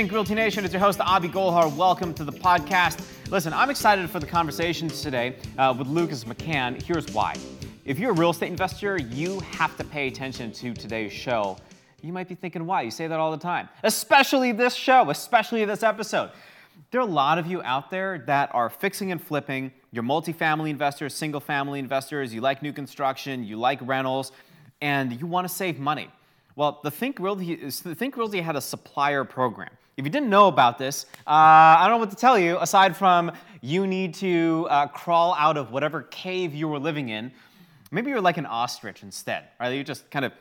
Think Realty Nation, it's your host, Abhi Golhar. Welcome to the podcast. Listen, I'm excited for the conversations today uh, with Lucas McCann. Here's why. If you're a real estate investor, you have to pay attention to today's show. You might be thinking, why? You say that all the time, especially this show, especially this episode. There are a lot of you out there that are fixing and flipping. You're multifamily investors, single family investors, you like new construction, you like rentals, and you want to save money. Well, the Think Realty, the Think Realty had a supplier program. If you didn't know about this, uh, I don't know what to tell you, aside from you need to uh, crawl out of whatever cave you were living in. Maybe you're like an ostrich instead, right? You just kind of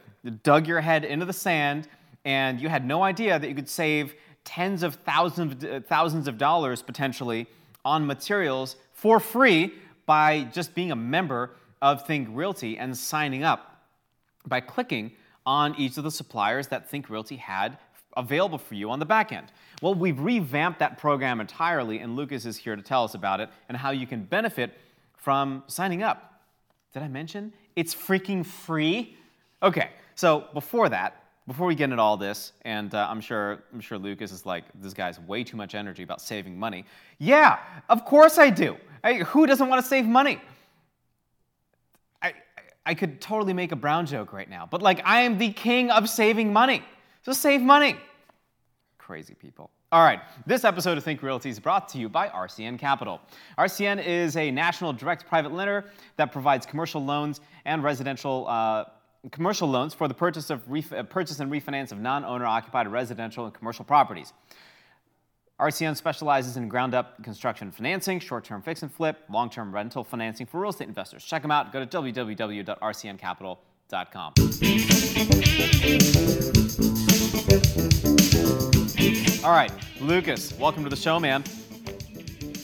dug your head into the sand and you had no idea that you could save tens of thousands, uh, thousands of dollars potentially on materials for free by just being a member of Think Realty and signing up by clicking on each of the suppliers that Think Realty had available for you on the back end. Well, we've revamped that program entirely, and Lucas is here to tell us about it and how you can benefit from signing up. Did I mention it's freaking free? Okay, so before that, before we get into all this, and uh, I'm sure I'm sure Lucas is like, this guy's way too much energy about saving money. Yeah, of course I do. I, who doesn't want to save money? I I could totally make a brown joke right now, but like I am the king of saving money. So save money. Crazy people. All right, this episode of Think Realty is brought to you by RCN Capital. RCN is a national direct private lender that provides commercial loans and residential uh, commercial loans for the purchase of ref- uh, purchase and refinance of non-owner occupied residential and commercial properties. RCN specializes in ground up construction financing, short term fix and flip, long term rental financing for real estate investors. Check them out. Go to www.rcncapital.com. All right, Lucas, welcome to the show, man.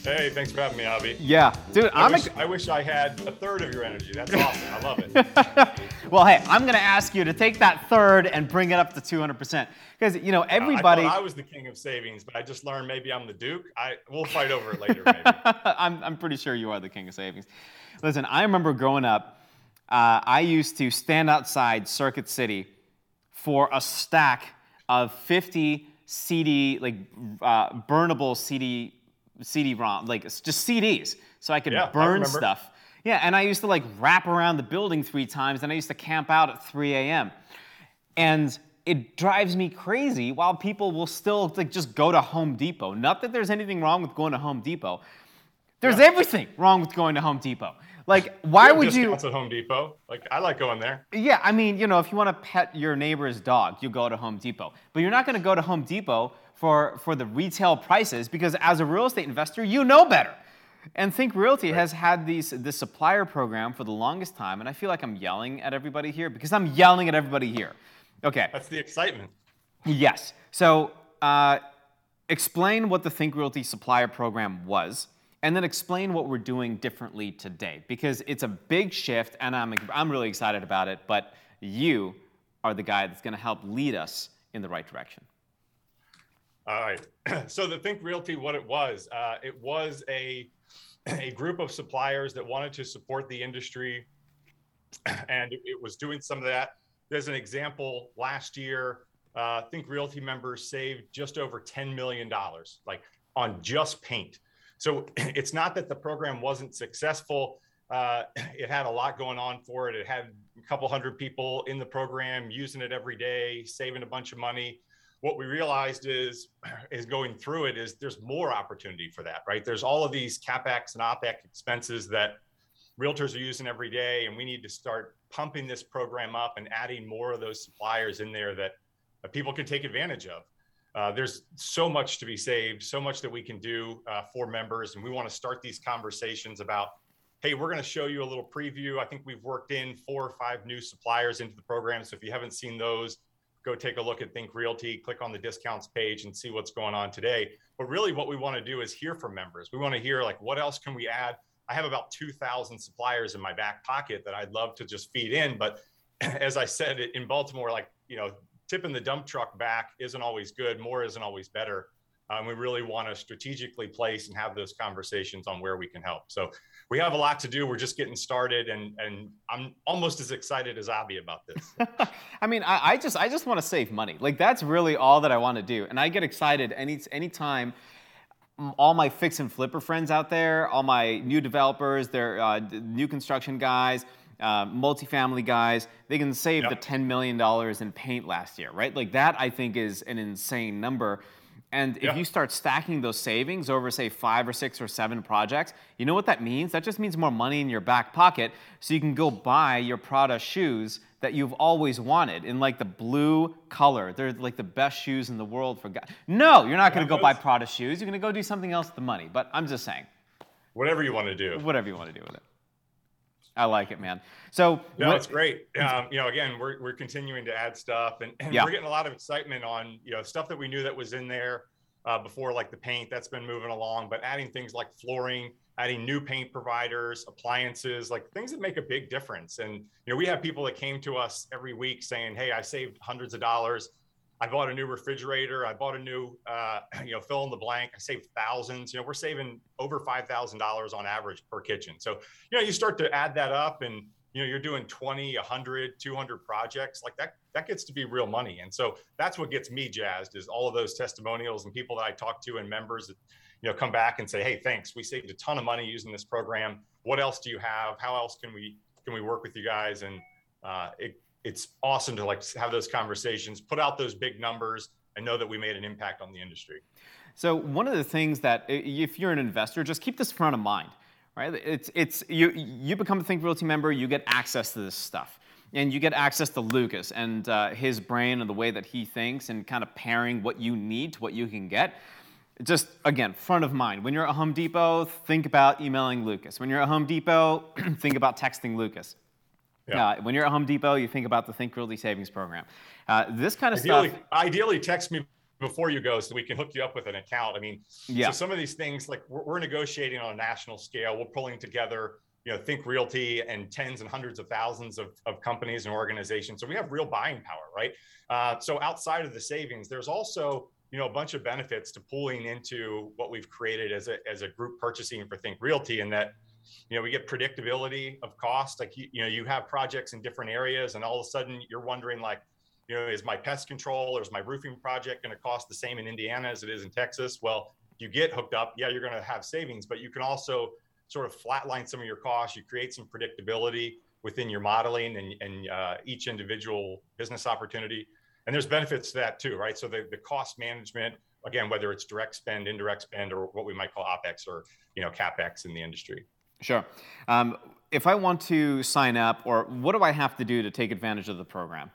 Hey, thanks for having me, Abhi. Yeah, dude, I I'm. Wish, ex- I wish I had a third of your energy. That's awesome. I love it. well, hey, I'm going to ask you to take that third and bring it up to 200%. Because, you know, everybody. I, I was the king of savings, but I just learned maybe I'm the Duke. I We'll fight over it later, maybe. I'm, I'm pretty sure you are the king of savings. Listen, I remember growing up, uh, I used to stand outside Circuit City for a stack of 50 CD, like uh, burnable CD, CD-ROM, like just CDs, so I could Yeah, burn remember. stuff. Yeah, and I used to like wrap around the building three times, and I used to camp out at 3 a.m. And it drives me crazy while people will still like just go to Home Depot. Not that there's anything wrong with going to Home Depot. There's everything wrong with going to Home Depot. Like, why would you? at Home Depot? Like, I like going there. Yeah, I mean, you know, if you want to pet your neighbor's dog, you go to Home Depot. But you're not going to go to Home Depot for, for the retail prices because as a real estate investor, you know better. And Think Realty has had these this supplier program for the longest time, and I feel like I'm yelling at everybody here because I'm yelling at everybody here. Okay. That's the excitement. Yes. So uh, explain what the Think Realty supplier program was, and then explain what we're doing differently today, because it's a big shift, and I'm I'm really excited about it. But you are the guy that's going to help lead us in the right direction. All right. So the Think Realty, what it was, uh, it was a a group of suppliers that wanted to support the industry, and it, was doing some of that. There's an example. Last year, uh, Think Realty members saved just over ten million dollars, like on just paint. So it's not that the program wasn't successful. Uh, it had a lot going on for it. It had a couple hundred people in the program using it every day, saving a bunch of money what we realized is is going through it is there's more opportunity for that right there's all of these capex and opex expenses that realtors are using every day and we need to start pumping this program up and adding more of those suppliers in there that, that people can take advantage of uh, there's so much to be saved so much that we can do uh, for members and we want to start these conversations about hey we're going to show you a little preview i think we've worked in four or five new suppliers into the program so if you haven't seen those go take a look at Think Realty, click on the discounts page and see what's going on today. But really, what we want to do is hear from members. We want to hear, like, what else can we add? I have about 2,000 suppliers in my back pocket that I'd love to just feed in. But as I said in Baltimore, like, you know, tipping the dump truck back isn't always good, more isn't always better. Um, we really want to strategically place and have those conversations on where we can help. So we have a lot to do. We're just getting started, and and I'm almost as excited as Abhi about this. I mean, I, I, just I just want to save money. Like that's really all that I want to do, and I get excited any anytime. All my fix and flipper friends out there, all my new developers, they're uh, new construction guys, uh, multifamily guys, they can save yep. the $10 million in paint last year, right? Like that, I think, is an insane number. And if yeah. you start stacking those savings over, say, five or six or seven projects, you know what that means? That just means more money in your back pocket so you can go buy your Prada shoes that you've always wanted in like the blue color. They're like the best shoes in the world for guys. No, you're not going to go buy Prada shoes. You're going to go do something else with the money. But I'm just saying. Whatever you want to do. Whatever you want to do with it. I like it, man. So no, what, it's great. Um, you know, again, we're we're continuing to add stuff, and, and yeah. we're getting a lot of excitement on you know stuff that we knew that was in there uh, before, like the paint that's been moving along. But adding things like flooring, adding new paint providers, appliances, like things that make a big difference. And you know, we have people that came to us every week saying, "Hey, I saved hundreds of dollars." I bought a new refrigerator. I bought a new, uh, you know, fill in the blank. I saved thousands. You know, we're saving over five thousand dollars on average per kitchen. So, you know, you start to add that up, and you know, you're doing 20, 100, 200 projects like that. That gets to be real money, and so that's what gets me jazzed is all of those testimonials and people that I talk to and members that, you know, come back and say, "Hey, thanks. We saved a ton of money using this program. What else do you have? How else can we can we work with you guys?" And uh, it it's awesome to like have those conversations, put out those big numbers, and know that we made an impact on the industry. So one of the things that if you're an investor, just keep this front of mind, right? It's it's you you become a Think Realty member, you get access to this stuff. And you get access to Lucas and uh, his brain and the way that he thinks, and kind of pairing what you need to what you can get just again, front of mind. When you're at Home Depot, think about emailing Lucas. When you're at Home Depot, think about texting Lucas. Yeah. Uh, when you're at Home Depot, you think about the Think Realty Savings Program. Uh, this kind of ideally, stuff. Ideally, text me before you go so we can hook you up with an account. I mean, yeah. so some of these things, like we're, we're negotiating on a national scale. We're pulling together, you know, Think Realty and tens and hundreds of thousands of, of companies and organizations. So we have real buying power, right? Uh, so outside of the savings, there's also you know a bunch of benefits to pulling into what we've created as a as a group purchasing for Think Realty, and that you know we get predictability of cost like you, you know you have projects in different areas and all of a sudden you're wondering like you know is my pest control or is my roofing project going to cost the same in indiana as it is in texas? Well you get hooked up yeah you're going to have savings but you can also sort of flatline some of your costs. You create some predictability within your modeling and, and uh, each individual business opportunity. And there's benefits to that too right? So the, the cost management again whether it's direct spend indirect spend or what we might call opex or you know capex in the industry Sure. Um, if I want to sign up, or what do I have to do to take advantage of the program?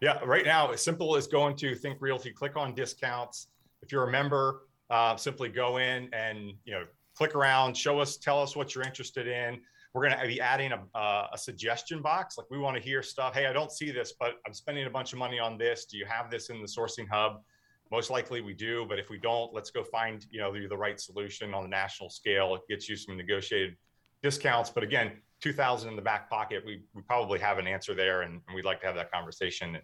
Yeah, right now, as simple as going to Think Realty, click on discounts. If you're a member, uh, simply go in and you know click around, show us, tell us what you're interested in. We're going to be adding a, uh, a suggestion box. Like we want to hear stuff. Hey, I don't see this, but I'm spending a bunch of money on this. Do you have this in the sourcing hub? Most likely we do, but if we don't, let's go find you know the, the right solution on the national scale. It gets you some negotiated discounts, but again, 2000 in the back pocket, we, we probably have an answer there, and, and we'd like to have that conversation.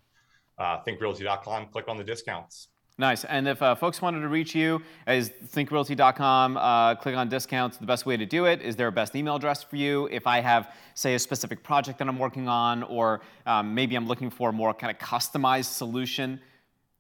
Uh, thinkrealty.com, click on the discounts. Nice. And if uh, folks wanted to reach you, is thinkrealty.com, uh, click on discounts, the best way to do it. Is there a best email address for you? If I have, say, a specific project that I'm working on, or um, maybe I'm looking for a more kind of customized solution,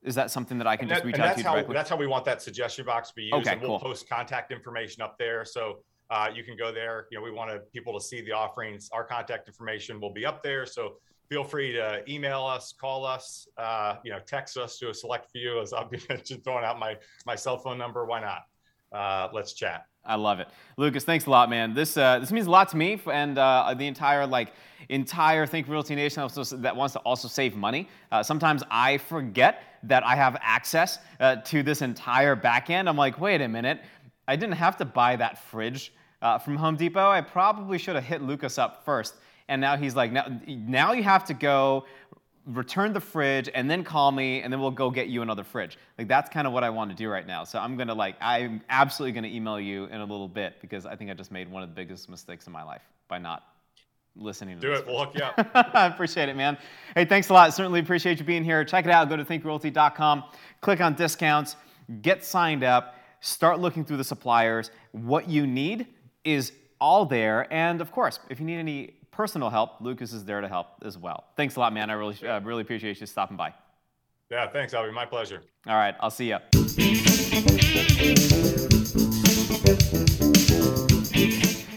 is that something that I can just reach out to how, directly? That's how we want that suggestion box to be used. Okay, and we'll cool. post contact information up there. So uh, you can go there. You know, we want people to see the offerings. Our contact information will be up there. So feel free to email us, call us, uh, you know, text us to a select few. As I'll be mentioned, throwing out my my cell phone number. Why not? Uh, let's chat. I love it, Lucas. Thanks a lot, man. This uh, this means a lot to me and uh, the entire like entire Think Realty Nation that wants to also save money. Uh, sometimes I forget that I have access uh, to this entire backend. I'm like, wait a minute, I didn't have to buy that fridge uh, from Home Depot. I probably should have hit Lucas up first. And now he's like, now, now you have to go return the fridge and then call me and then we'll go get you another fridge. Like that's kind of what i want to do right now. So i'm gonna like i'm absolutely gonna email you in a little bit because i think i just made one of the biggest mistakes in my life by not listening to do it. We'll hook you up. i appreciate it man. Hey thanks a lot. Certainly appreciate you being here. Check it out. Go to thinkrealty.com click on discounts. Get signed up. Start looking through the suppliers. What you need is all there. And of course, if you need any personal help, Lucas is there to help as well. Thanks a lot, man. I really, uh, really appreciate you stopping by. Yeah, thanks, Abhi. My pleasure. All right, I'll see you.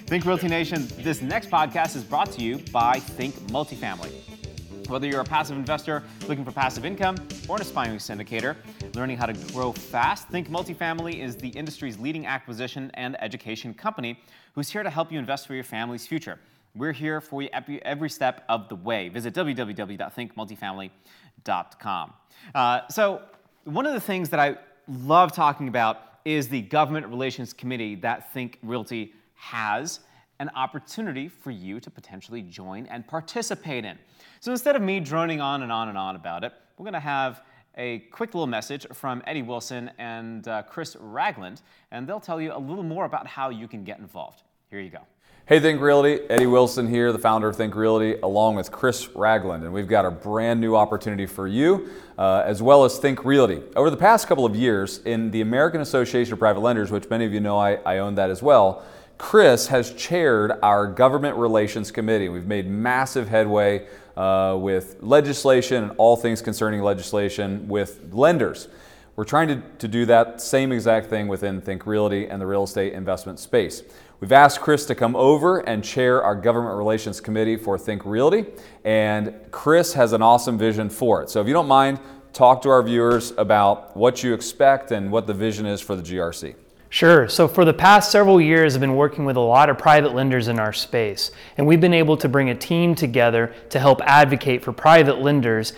Think Realty Nation, this next podcast is brought to you by Think Multifamily. Whether you're a passive investor looking for passive income or an aspiring syndicator learning how to grow fast, Think Multifamily is the industry's leading acquisition and education company who's here to help you invest for your family's future. We're here for you every step of the way. Visit www.thinkmultifamily.com. Uh, so, one of the things that I love talking about is the government relations committee that Think Realty has an opportunity for you to potentially join and participate in. So instead of me droning on and on and on about it, we're going to have a quick little message from Eddie Wilson and uh, Chris Ragland, and they'll tell you a little more about how you can get involved. Here you go. Hey, Think Realty. Eddie Wilson here, the founder of Think Realty, along with Chris Ragland. And we've got a brand new opportunity for you, uh, as well as Think Realty. Over the past couple of years, in the American Association of Private Lenders, which many of you know I, I own that as well, Chris has chaired our Government Relations Committee. We've made massive headway uh, with legislation and all things concerning legislation with lenders. We're trying to, to do that same exact thing within Think Realty and the real estate investment space. We've asked Chris to come over and chair our government relations committee for Think Realty, and Chris has an awesome vision for it. So if you don't mind, talk to our viewers about what you expect and what the vision is for the GRC. Sure. So for the past several years, I've been working with a lot of private lenders in our space, and we've been able to bring a team together to help advocate for private lenders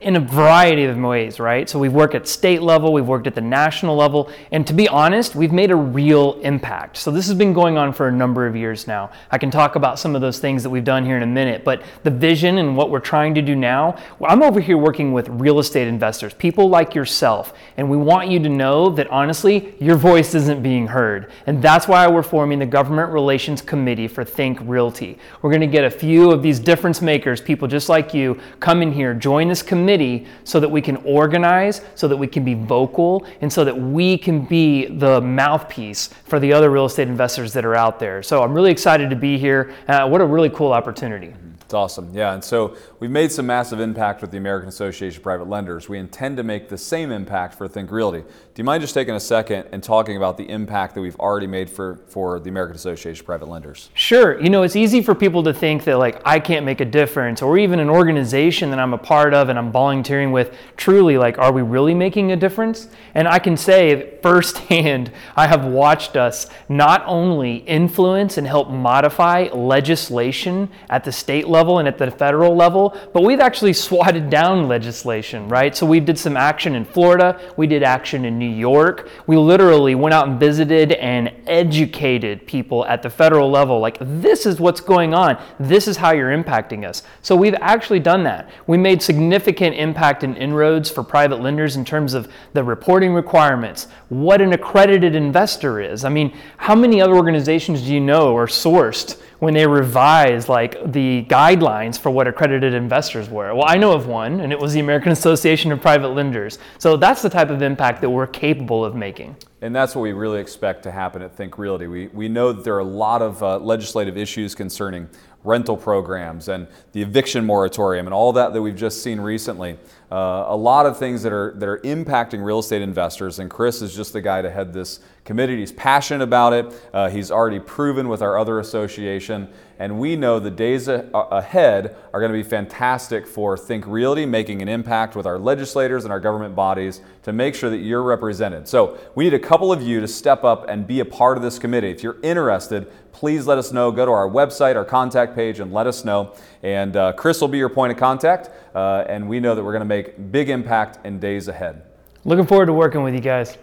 in a variety of ways, right? So we've worked at state level, we've worked at the national level, and to be honest, we've made a real impact. So this has been going on for a number of years now. I can talk about some of those things that we've done here in a minute, but the vision and what we're trying to do now, I'm over here working with real estate investors, people like yourself, and we want you to know that honestly, your voice isn't being heard. And that's why we're forming the Government Relations Committee for Think Realty. We're going to get a few of these difference makers, people just like you, come in here, join this committee committee so that we can organize, so that we can be vocal, and so that we can be the mouthpiece for the other real estate investors that are out there. So I'm really excited to be here. Uh, what a really cool opportunity. It's awesome. Yeah, and so we've made some massive impact with the American Association of Private Lenders. We intend to make the same impact for Think Realty. Do you mind just taking a second and talking about the impact that we've already made for, for the American Association of Private Lenders? Sure. You know, it's easy for people to think that like I can't make a difference or even an organization that I'm a part of and I'm volunteering with truly like are we really making a difference? And I can say firsthand I have watched us not only influence and help modify legislation at the state level level and at the federal level, but we've actually swatted down legislation, right? So we did some action in Florida, we did action in New York. We literally went out and visited and educated people at the federal level like, this is what's going on, this is how you're impacting us. So we've actually done that. We made significant impact in inroads for private lenders in terms of the reporting requirements, what an accredited investor is. I mean, how many other organizations do you know are sourced? When they revised like the guidelines for what accredited investors were. Well, I know of one, and it was the American Association of Private Lenders. So that's the type of impact that we're capable of making. And that's what we really expect to happen at Think Realty. We, we know that there are a lot of uh, legislative issues concerning rental programs and the eviction moratorium and all that that we've just seen recently. Uh, a lot of things that are that are impacting real estate investors, and Chris is just the guy to head this committee. He's passionate about it. Uh, he's already proven with our other association, and we know the days a- ahead are going to be fantastic for Think Realty, making an impact with our legislators and our government bodies to make sure that you're represented. So we need a couple of you to step up and be a part of this committee. If you're interested, please let us know. Go to our website, our contact page, and let us know. And uh, Chris will be your point of contact, uh, and we know that we're going to make big impact in days ahead. Looking forward to working with you guys.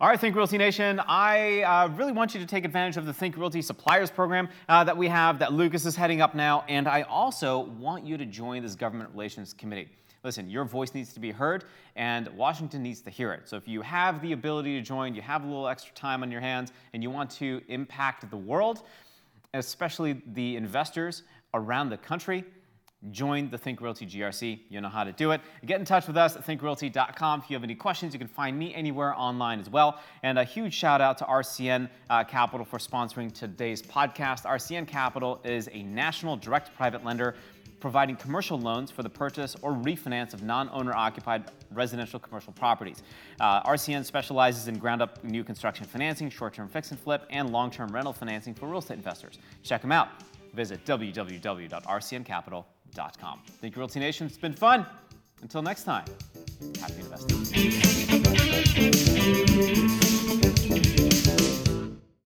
All right, Think Realty Nation, I uh, really want you to take advantage of the Think Realty Suppliers Program uh, that we have that Lucas is heading up now, and I also want you to join this Government Relations Committee. Listen, your voice needs to be heard, and Washington needs to hear it. So if you have the ability to join, you have a little extra time on your hands, and you want to impact the world, especially the investors around the country, Join the Think Realty GRC. You know how to do it. Get in touch with us at thinkrealty.com. If you have any questions, you can find me anywhere online as well. And a huge shout out to RCN uh, Capital for sponsoring today's podcast. RCN Capital is a national direct private lender providing commercial loans for the purchase or refinance of non-owner occupied residential commercial properties. Uh, RCN specializes in ground up new construction financing, short-term fix and flip, and long-term rental financing for real estate investors. Check them out. Visit www.rcncapital.com. Thank you, Realty Nation. It's been fun. Until next time, happy investing.